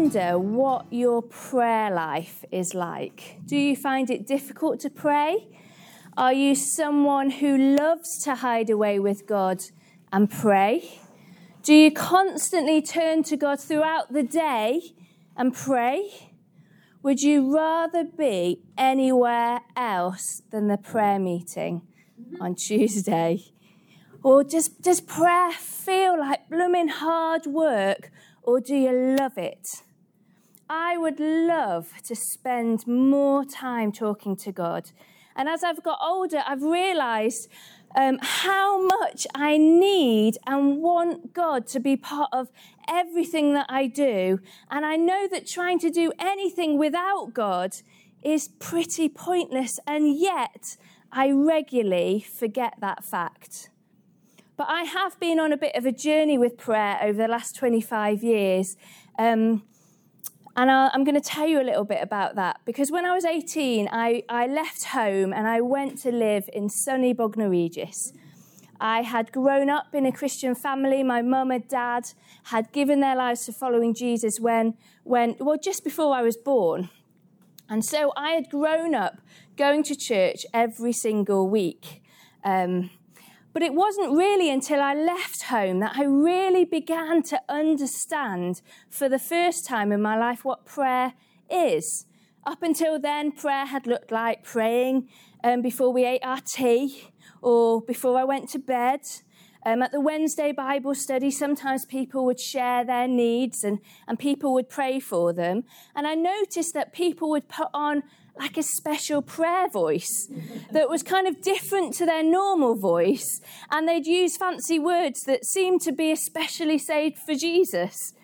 wonder what your prayer life is like. Do you find it difficult to pray? Are you someone who loves to hide away with God and pray? Do you constantly turn to God throughout the day and pray? Would you rather be anywhere else than the prayer meeting mm-hmm. on Tuesday? Or does, does prayer feel like blooming hard work, or do you love it? I would love to spend more time talking to God. And as I've got older, I've realized um, how much I need and want God to be part of everything that I do. And I know that trying to do anything without God is pretty pointless. And yet, I regularly forget that fact. But I have been on a bit of a journey with prayer over the last 25 years. Um, and i am going to tell you a little bit about that because when I was 18, I, I left home and I went to live in sunny Bognor Regis. I had grown up in a Christian family. My mum and dad had given their lives to following Jesus when, when, well, just before I was born. And so I had grown up going to church every single week. Um, but it wasn't really until I left home that I really began to understand for the first time in my life what prayer is. Up until then, prayer had looked like praying um, before we ate our tea or before I went to bed. Um, at the Wednesday Bible study, sometimes people would share their needs and, and people would pray for them. And I noticed that people would put on like a special prayer voice that was kind of different to their normal voice. And they'd use fancy words that seemed to be especially saved for Jesus.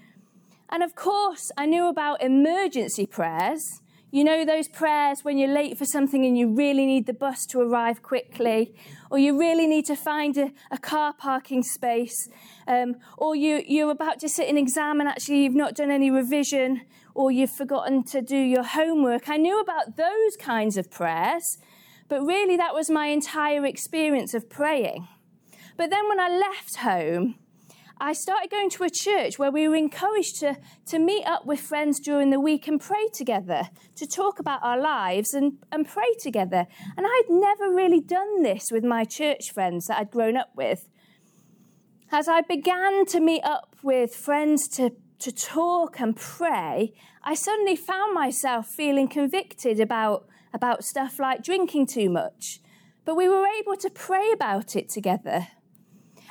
And of course, I knew about emergency prayers. You know, those prayers when you're late for something and you really need the bus to arrive quickly, or you really need to find a, a car parking space, um, or you, you're about to sit an exam and actually you've not done any revision, or you've forgotten to do your homework. I knew about those kinds of prayers, but really that was my entire experience of praying. But then when I left home, I started going to a church where we were encouraged to, to meet up with friends during the week and pray together, to talk about our lives and, and pray together. And I'd never really done this with my church friends that I'd grown up with. As I began to meet up with friends to to talk and pray, I suddenly found myself feeling convicted about, about stuff like drinking too much. But we were able to pray about it together.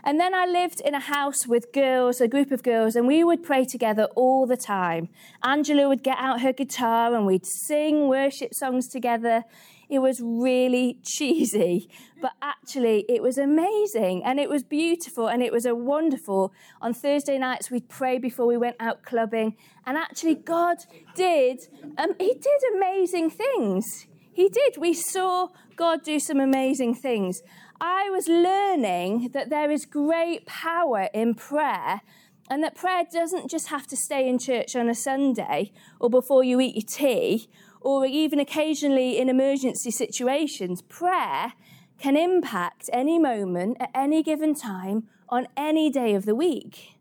And then I lived in a house with girls, a group of girls, and we would pray together all the time. Angela would get out her guitar and we'd sing worship songs together. It was really cheesy, but actually it was amazing and it was beautiful and it was a wonderful. On Thursday nights we'd pray before we went out clubbing, and actually God did. Um, he did amazing things. He did. We saw God do some amazing things. I was learning that there is great power in prayer and that prayer doesn't just have to stay in church on a Sunday or before you eat your tea or even occasionally in emergency situations, prayer can impact any moment at any given time on any day of the week.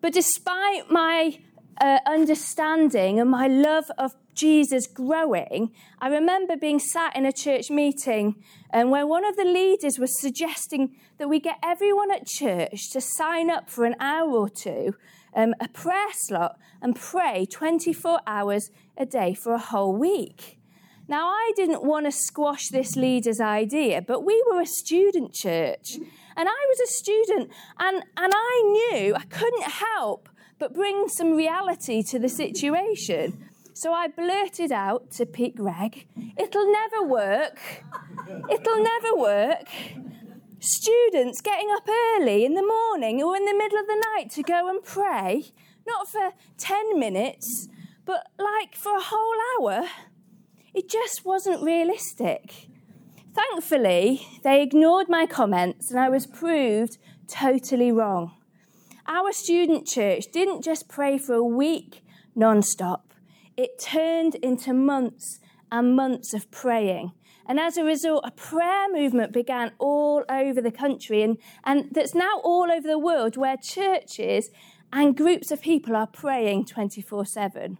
But despite my uh, understanding and my love of Jesus growing, I remember being sat in a church meeting and where one of the leaders was suggesting that we get everyone at church to sign up for an hour or two um, a prayer slot and pray 24 hours a day for a whole week. Now, I didn't want to squash this leader's idea, but we were a student church. And I was a student, and, and I knew I couldn't help but bring some reality to the situation. So I blurted out to Pete Greig, It'll never work. It'll never work students getting up early in the morning or in the middle of the night to go and pray, not for 10 minutes, but like for a whole hour. It just wasn't realistic. Thankfully, they ignored my comments and I was proved totally wrong. Our student church didn't just pray for a week non stop, it turned into months and months of praying. And as a result, a prayer movement began all over the country and, and that's now all over the world where churches and groups of people are praying 24 7.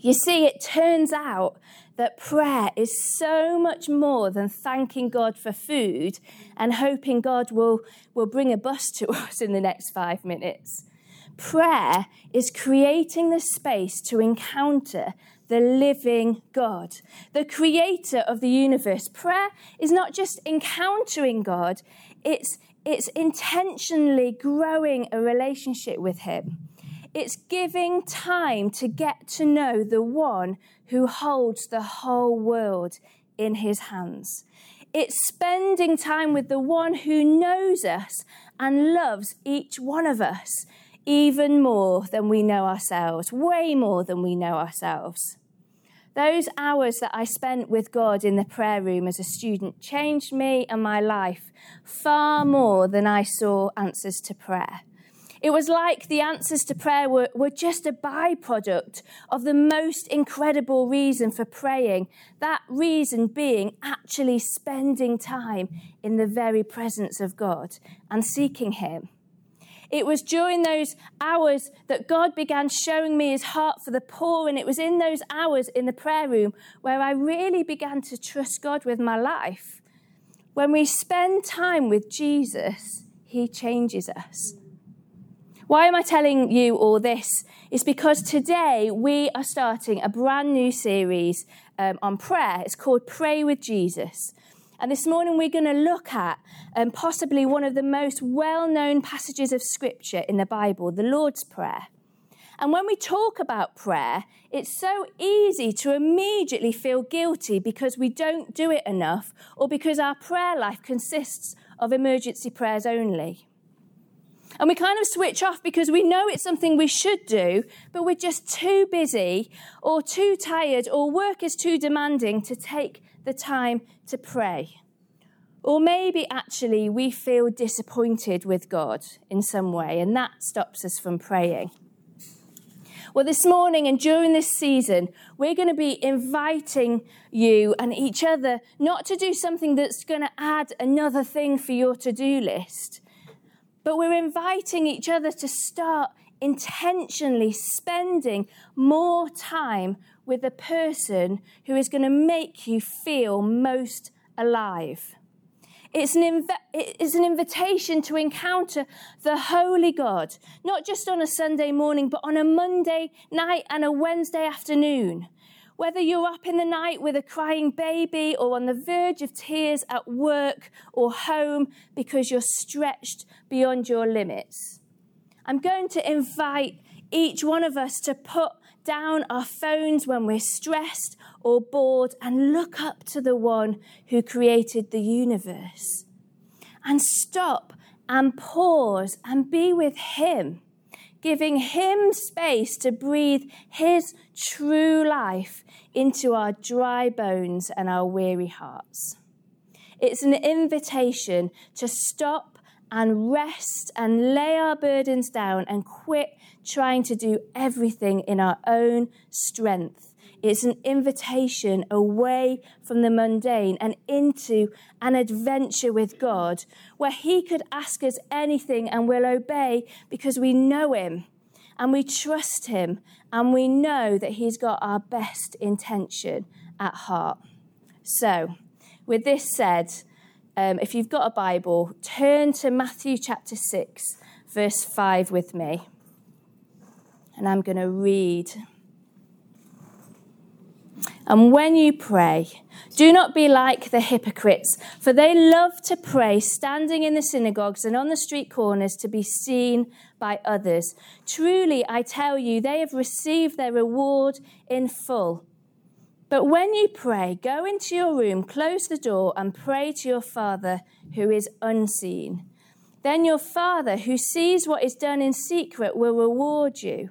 You see, it turns out that prayer is so much more than thanking God for food and hoping God will, will bring a bus to us in the next five minutes. Prayer is creating the space to encounter the living God, the creator of the universe. Prayer is not just encountering God, it's, it's intentionally growing a relationship with Him. It's giving time to get to know the one who holds the whole world in his hands. It's spending time with the one who knows us and loves each one of us even more than we know ourselves, way more than we know ourselves. Those hours that I spent with God in the prayer room as a student changed me and my life far more than I saw answers to prayer. It was like the answers to prayer were, were just a byproduct of the most incredible reason for praying, that reason being actually spending time in the very presence of God and seeking Him. It was during those hours that God began showing me his heart for the poor, and it was in those hours in the prayer room where I really began to trust God with my life. When we spend time with Jesus, he changes us. Why am I telling you all this? It's because today we are starting a brand new series um, on prayer. It's called Pray with Jesus. And this morning we're going to look at um, possibly one of the most well known passages of Scripture in the Bible, the Lord's Prayer. And when we talk about prayer, it's so easy to immediately feel guilty because we don't do it enough or because our prayer life consists of emergency prayers only. And we kind of switch off because we know it's something we should do, but we're just too busy or too tired or work is too demanding to take the time to pray. Or maybe actually we feel disappointed with God in some way, and that stops us from praying. Well, this morning and during this season, we're going to be inviting you and each other not to do something that's going to add another thing for your to do list, but we're inviting each other to start intentionally spending more time with the person who is going to make you feel most alive. It's an, inv- it's an invitation to encounter the Holy God, not just on a Sunday morning, but on a Monday night and a Wednesday afternoon. Whether you're up in the night with a crying baby or on the verge of tears at work or home because you're stretched beyond your limits. I'm going to invite each one of us to put down our phones when we're stressed or bored and look up to the one who created the universe. And stop and pause and be with him, giving him space to breathe his true life into our dry bones and our weary hearts. It's an invitation to stop and rest and lay our burdens down and quit trying to do everything in our own strength. It's an invitation away from the mundane and into an adventure with God where He could ask us anything and we'll obey because we know Him and we trust Him and we know that He's got our best intention at heart. So, with this said, um, if you've got a Bible, turn to Matthew chapter 6, verse 5 with me and I'm going to read. And when you pray, do not be like the hypocrites, for they love to pray standing in the synagogues and on the street corners to be seen by others. Truly, I tell you, they have received their reward in full. But when you pray, go into your room, close the door, and pray to your Father who is unseen. Then your Father, who sees what is done in secret, will reward you.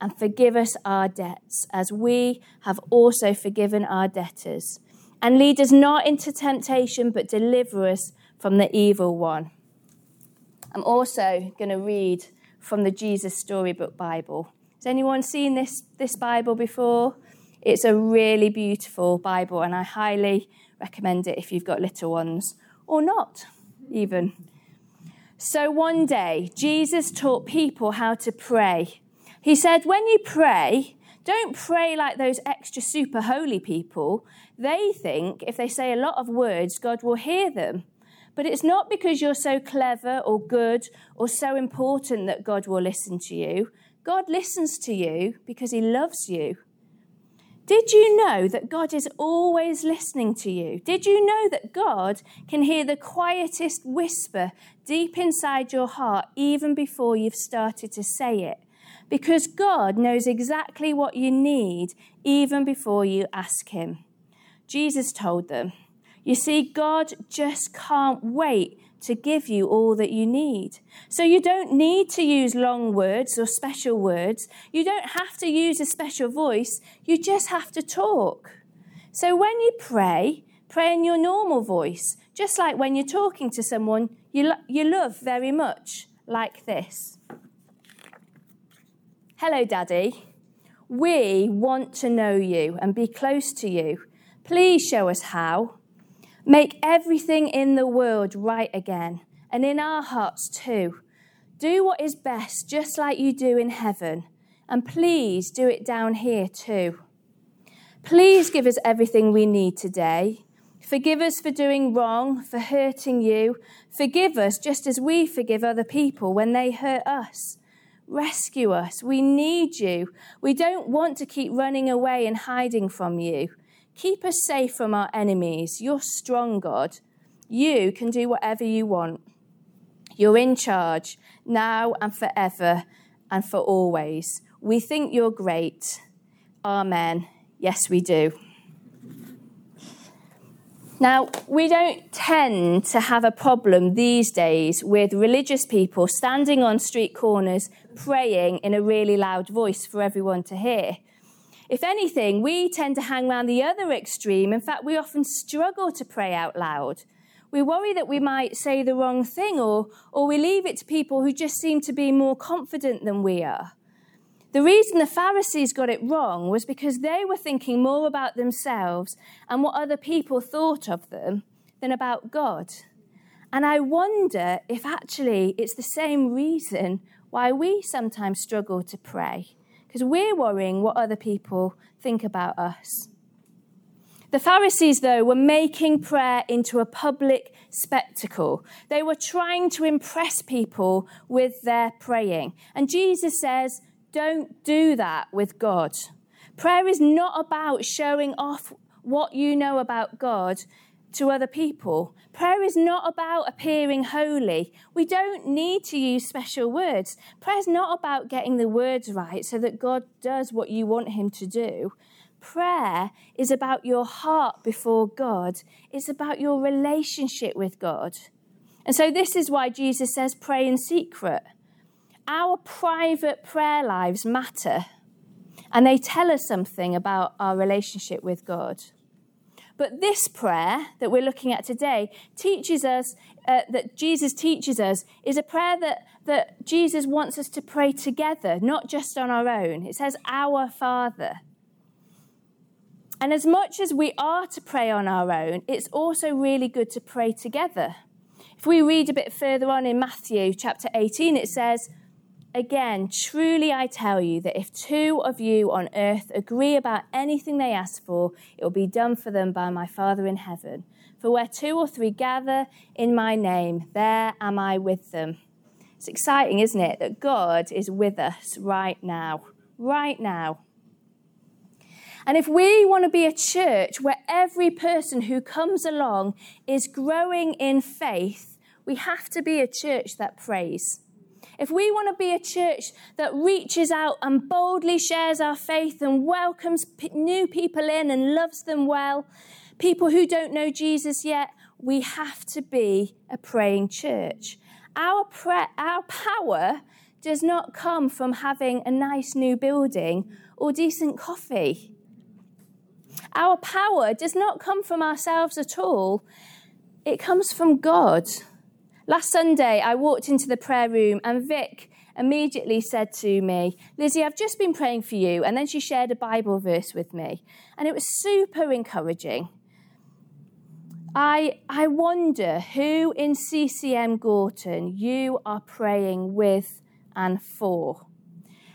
and forgive us our debts, as we have also forgiven our debtors. And lead us not into temptation, but deliver us from the evil one. I'm also going to read from the Jesus Storybook Bible. Has anyone seen this, this Bible before? It's a really beautiful Bible, and I highly recommend it if you've got little ones, or not, even. So one day, Jesus taught people how to pray he said, when you pray, don't pray like those extra super holy people. They think if they say a lot of words, God will hear them. But it's not because you're so clever or good or so important that God will listen to you. God listens to you because he loves you. Did you know that God is always listening to you? Did you know that God can hear the quietest whisper deep inside your heart even before you've started to say it? Because God knows exactly what you need even before you ask Him. Jesus told them, You see, God just can't wait to give you all that you need. So you don't need to use long words or special words. You don't have to use a special voice. You just have to talk. So when you pray, pray in your normal voice, just like when you're talking to someone you, lo- you love very much, like this. Hello, Daddy. We want to know you and be close to you. Please show us how. Make everything in the world right again, and in our hearts too. Do what is best, just like you do in heaven, and please do it down here too. Please give us everything we need today. Forgive us for doing wrong, for hurting you. Forgive us just as we forgive other people when they hurt us. Rescue us. We need you. We don't want to keep running away and hiding from you. Keep us safe from our enemies. You're strong, God. You can do whatever you want. You're in charge now and forever and for always. We think you're great. Amen. Yes, we do. Now, we don't tend to have a problem these days with religious people standing on street corners praying in a really loud voice for everyone to hear. If anything, we tend to hang around the other extreme. In fact, we often struggle to pray out loud. We worry that we might say the wrong thing, or, or we leave it to people who just seem to be more confident than we are. The reason the Pharisees got it wrong was because they were thinking more about themselves and what other people thought of them than about God. And I wonder if actually it's the same reason why we sometimes struggle to pray, because we're worrying what other people think about us. The Pharisees, though, were making prayer into a public spectacle. They were trying to impress people with their praying. And Jesus says, don't do that with God. Prayer is not about showing off what you know about God to other people. Prayer is not about appearing holy. We don't need to use special words. Prayer is not about getting the words right so that God does what you want Him to do. Prayer is about your heart before God, it's about your relationship with God. And so, this is why Jesus says, pray in secret our private prayer lives matter and they tell us something about our relationship with God. But this prayer that we're looking at today teaches us, uh, that Jesus teaches us, is a prayer that, that Jesus wants us to pray together, not just on our own. It says, Our Father. And as much as we are to pray on our own, it's also really good to pray together. If we read a bit further on in Matthew chapter 18, it says, Again, truly I tell you that if two of you on earth agree about anything they ask for, it will be done for them by my Father in heaven. For where two or three gather in my name, there am I with them. It's exciting, isn't it, that God is with us right now. Right now. And if we want to be a church where every person who comes along is growing in faith, we have to be a church that prays. If we want to be a church that reaches out and boldly shares our faith and welcomes p- new people in and loves them well, people who don't know Jesus yet, we have to be a praying church. Our, pra- our power does not come from having a nice new building or decent coffee. Our power does not come from ourselves at all, it comes from God. Last Sunday, I walked into the prayer room and Vic immediately said to me, Lizzie, I've just been praying for you. And then she shared a Bible verse with me. And it was super encouraging. I, I wonder who in CCM Gorton you are praying with and for.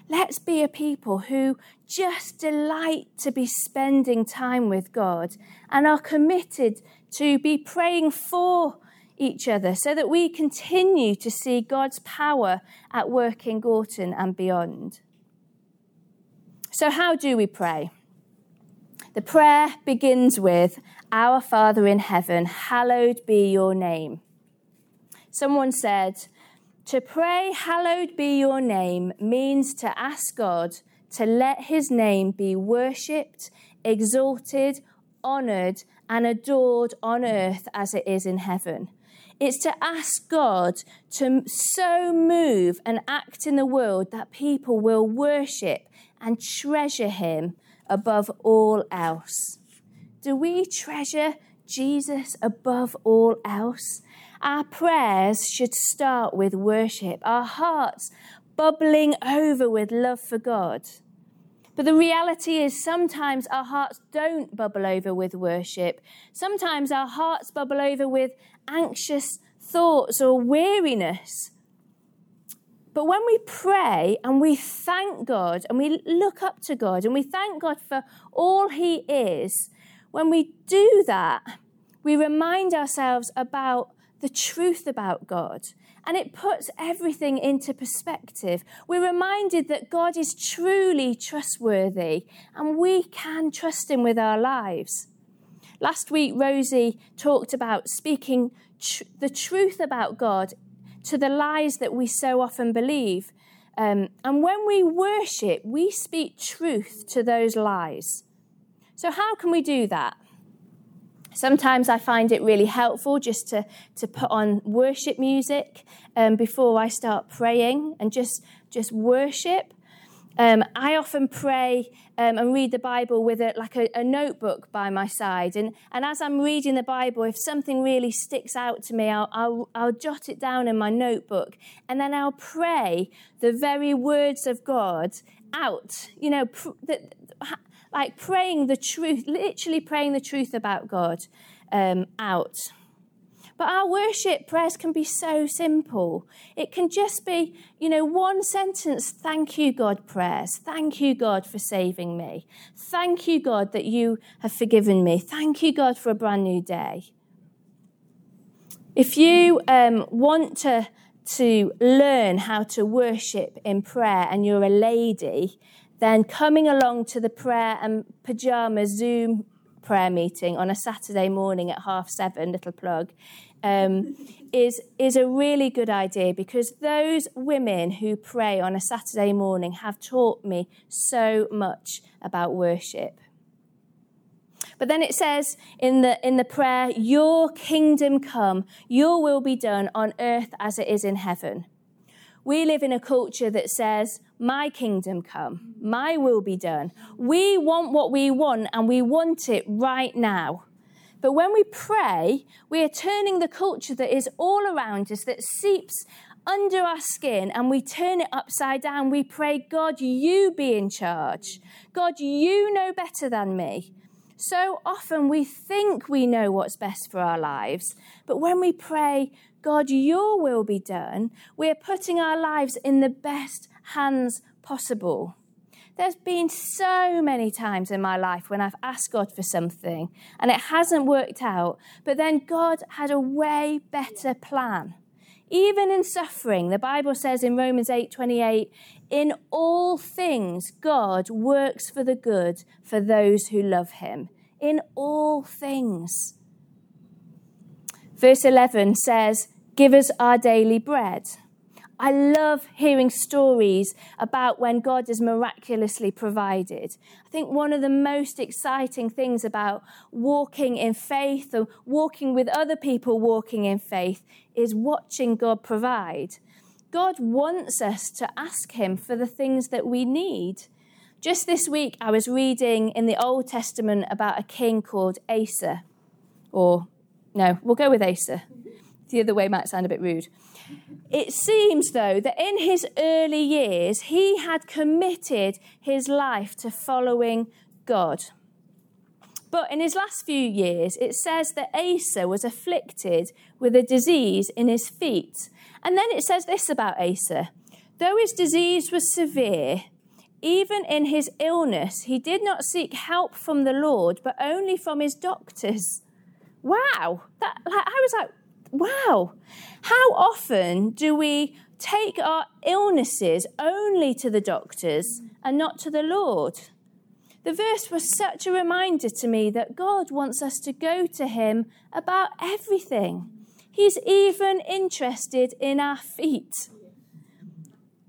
Let's be a people who just delight to be spending time with God and are committed to be praying for each other so that we continue to see God's power at work in Gorton and beyond. So, how do we pray? The prayer begins with, Our Father in heaven, hallowed be your name. Someone said, to pray, Hallowed be your name, means to ask God to let his name be worshipped, exalted, honoured, and adored on earth as it is in heaven. It's to ask God to so move and act in the world that people will worship and treasure him above all else. Do we treasure Jesus above all else? Our prayers should start with worship, our hearts bubbling over with love for God. But the reality is, sometimes our hearts don't bubble over with worship. Sometimes our hearts bubble over with anxious thoughts or weariness. But when we pray and we thank God and we look up to God and we thank God for all He is, when we do that, we remind ourselves about the truth about God. And it puts everything into perspective. We're reminded that God is truly trustworthy and we can trust Him with our lives. Last week, Rosie talked about speaking tr- the truth about God to the lies that we so often believe. Um, and when we worship, we speak truth to those lies. So, how can we do that? Sometimes I find it really helpful just to, to put on worship music um, before I start praying and just, just worship. Um, I often pray um, and read the Bible with a, like a, a, notebook by my side. And, and as I'm reading the Bible, if something really sticks out to me, I'll, I'll, I'll jot it down in my notebook. And then I'll pray the very words of God out. You know, pr- the, like praying the truth, literally praying the truth about God um, out. But our worship prayers can be so simple. It can just be, you know, one sentence, thank you, God prayers. Thank you, God, for saving me. Thank you, God, that you have forgiven me. Thank you, God, for a brand new day. If you um, want to, to learn how to worship in prayer and you're a lady, then coming along to the prayer and pajama Zoom prayer meeting on a Saturday morning at half seven, little plug, um, is, is a really good idea because those women who pray on a Saturday morning have taught me so much about worship. But then it says in the, in the prayer, Your kingdom come, your will be done on earth as it is in heaven. We live in a culture that says, My kingdom come, my will be done. We want what we want and we want it right now. But when we pray, we are turning the culture that is all around us, that seeps under our skin, and we turn it upside down. We pray, God, you be in charge. God, you know better than me. So often we think we know what's best for our lives, but when we pray, God, your will be done, we're putting our lives in the best hands possible. There's been so many times in my life when I've asked God for something and it hasn't worked out, but then God had a way better plan. Even in suffering, the Bible says in Romans 8:28, in all things God works for the good for those who love him. In all things. Verse 11 says, Give us our daily bread. I love hearing stories about when God has miraculously provided. I think one of the most exciting things about walking in faith or walking with other people walking in faith is watching God provide. God wants us to ask Him for the things that we need. Just this week, I was reading in the Old Testament about a king called Asa. Or, no, we'll go with Asa. The other way might sound a bit rude. It seems, though, that in his early years, he had committed his life to following God. But in his last few years, it says that Asa was afflicted with a disease in his feet. And then it says this about Asa though his disease was severe, even in his illness, he did not seek help from the Lord, but only from his doctors. Wow. That, like, I was like, wow. How often do we take our illnesses only to the doctors and not to the Lord? The verse was such a reminder to me that God wants us to go to Him about everything. He's even interested in our feet.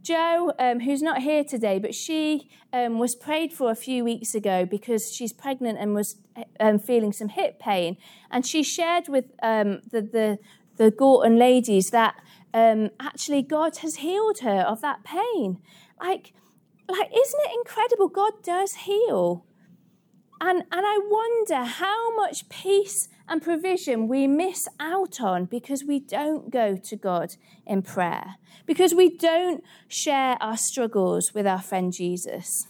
Joe, um, who's not here today, but she um, was prayed for a few weeks ago because she's pregnant and was um, feeling some hip pain. And she shared with um, the, the, the Gorton ladies that um, actually God has healed her of that pain. Like, like, isn't it incredible? God does heal. And, and I wonder how much peace and provision we miss out on because we don't go to God in prayer, because we don't share our struggles with our friend Jesus.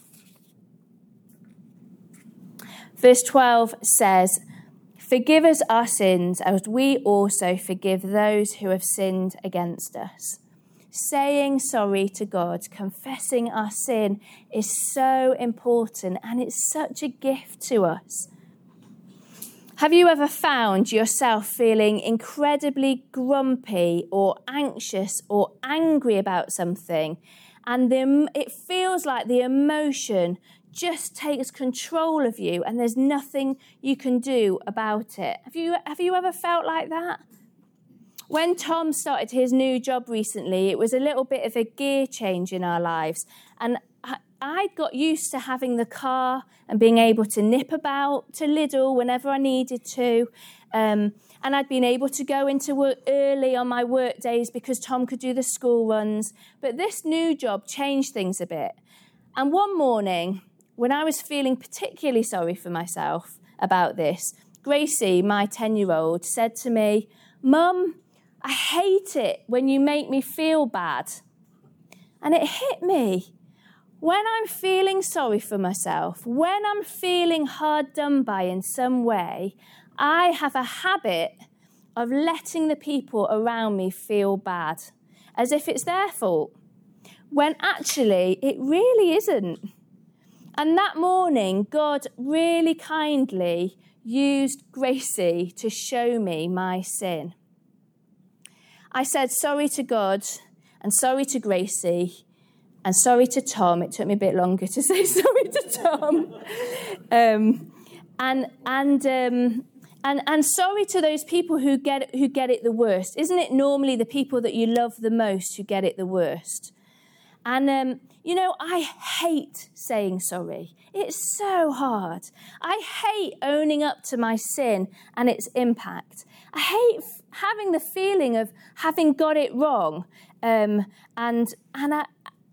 Verse 12 says, Forgive us our sins as we also forgive those who have sinned against us. Saying sorry to God, confessing our sin is so important and it's such a gift to us. Have you ever found yourself feeling incredibly grumpy or anxious or angry about something? And the, it feels like the emotion just takes control of you and there's nothing you can do about it. Have you, have you ever felt like that? When Tom started his new job recently, it was a little bit of a gear change in our lives. And I got used to having the car and being able to nip about to Lidl whenever I needed to. Um, and I'd been able to go into work early on my work days because Tom could do the school runs. But this new job changed things a bit. And one morning, when I was feeling particularly sorry for myself about this, Gracie, my 10 year old, said to me, Mum, I hate it when you make me feel bad. And it hit me when I'm feeling sorry for myself, when I'm feeling hard done by in some way, I have a habit of letting the people around me feel bad, as if it's their fault, when actually it really isn't. And that morning, God really kindly used Gracie to show me my sin. I said sorry to God and sorry to Gracie and sorry to Tom. It took me a bit longer to say sorry to Tom. Um, and and um, and and sorry to those people who get who get it the worst. Isn't it normally the people that you love the most who get it the worst? And um, you know, I hate saying sorry. It's so hard. I hate owning up to my sin and its impact. I hate f- having the feeling of having got it wrong. Um, and and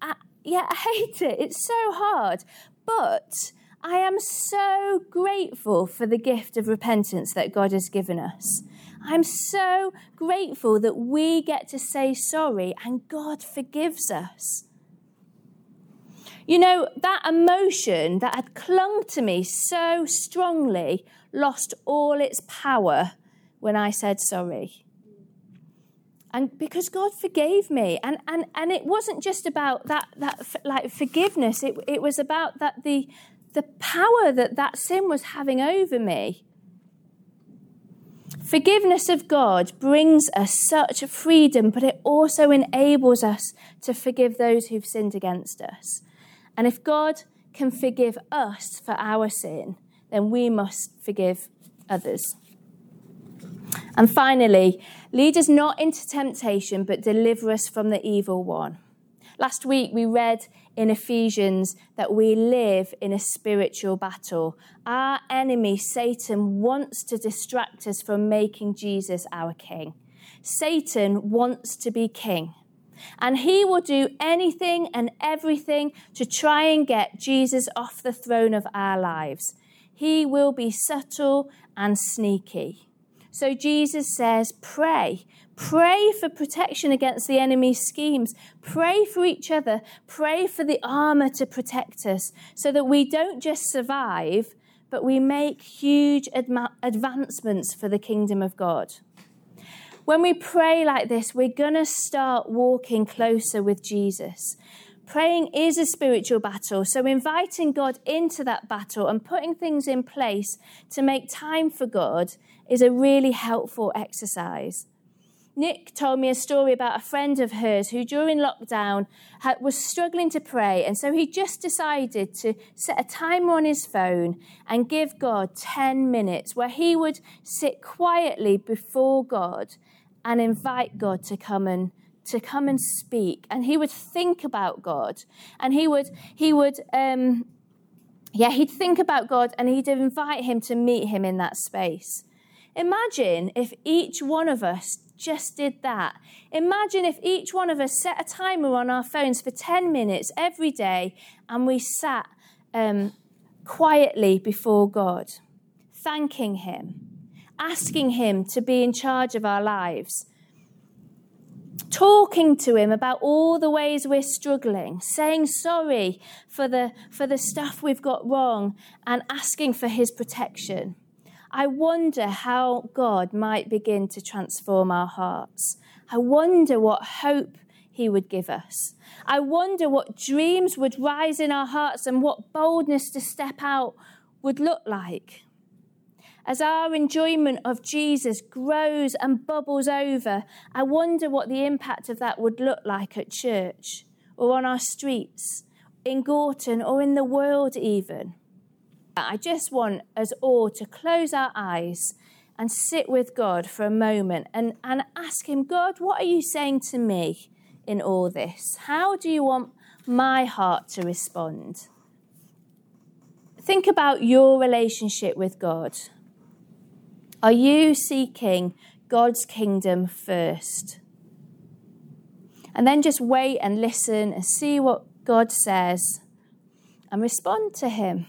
I, yeah, I hate it. It's so hard. But I am so grateful for the gift of repentance that God has given us. I'm so grateful that we get to say sorry and God forgives us. You know, that emotion that had clung to me so strongly lost all its power when I said sorry and because God forgave me, and and and it wasn't just about that that like forgiveness. It it was about that the the power that that sin was having over me. Forgiveness of God brings us such freedom, but it also enables us to forgive those who've sinned against us. And if God can forgive us for our sin, then we must forgive others. And finally, lead us not into temptation, but deliver us from the evil one. Last week we read in Ephesians that we live in a spiritual battle. Our enemy, Satan, wants to distract us from making Jesus our king. Satan wants to be king. And he will do anything and everything to try and get Jesus off the throne of our lives. He will be subtle and sneaky. So Jesus says, pray. Pray for protection against the enemy's schemes. Pray for each other. Pray for the armor to protect us so that we don't just survive, but we make huge adma- advancements for the kingdom of God. When we pray like this, we're going to start walking closer with Jesus. Praying is a spiritual battle, so inviting God into that battle and putting things in place to make time for God is a really helpful exercise. Nick told me a story about a friend of hers who, during lockdown, had, was struggling to pray, and so he just decided to set a timer on his phone and give God 10 minutes where he would sit quietly before God and invite God to come and to come and speak. And he would think about god. And he would he would um yeah he'd think about god and he'd invite him to meet him in that space Imagine if each one of us just did that. Imagine if each one of us set a timer on our phones for 10 minutes every day and we sat um, quietly before God, thanking Him, asking Him to be in charge of our lives, talking to Him about all the ways we're struggling, saying sorry for the, for the stuff we've got wrong, and asking for His protection. I wonder how God might begin to transform our hearts. I wonder what hope He would give us. I wonder what dreams would rise in our hearts and what boldness to step out would look like. As our enjoyment of Jesus grows and bubbles over, I wonder what the impact of that would look like at church or on our streets, in Gorton or in the world, even. I just want us all to close our eyes and sit with God for a moment and, and ask Him, God, what are you saying to me in all this? How do you want my heart to respond? Think about your relationship with God. Are you seeking God's kingdom first? And then just wait and listen and see what God says and respond to Him.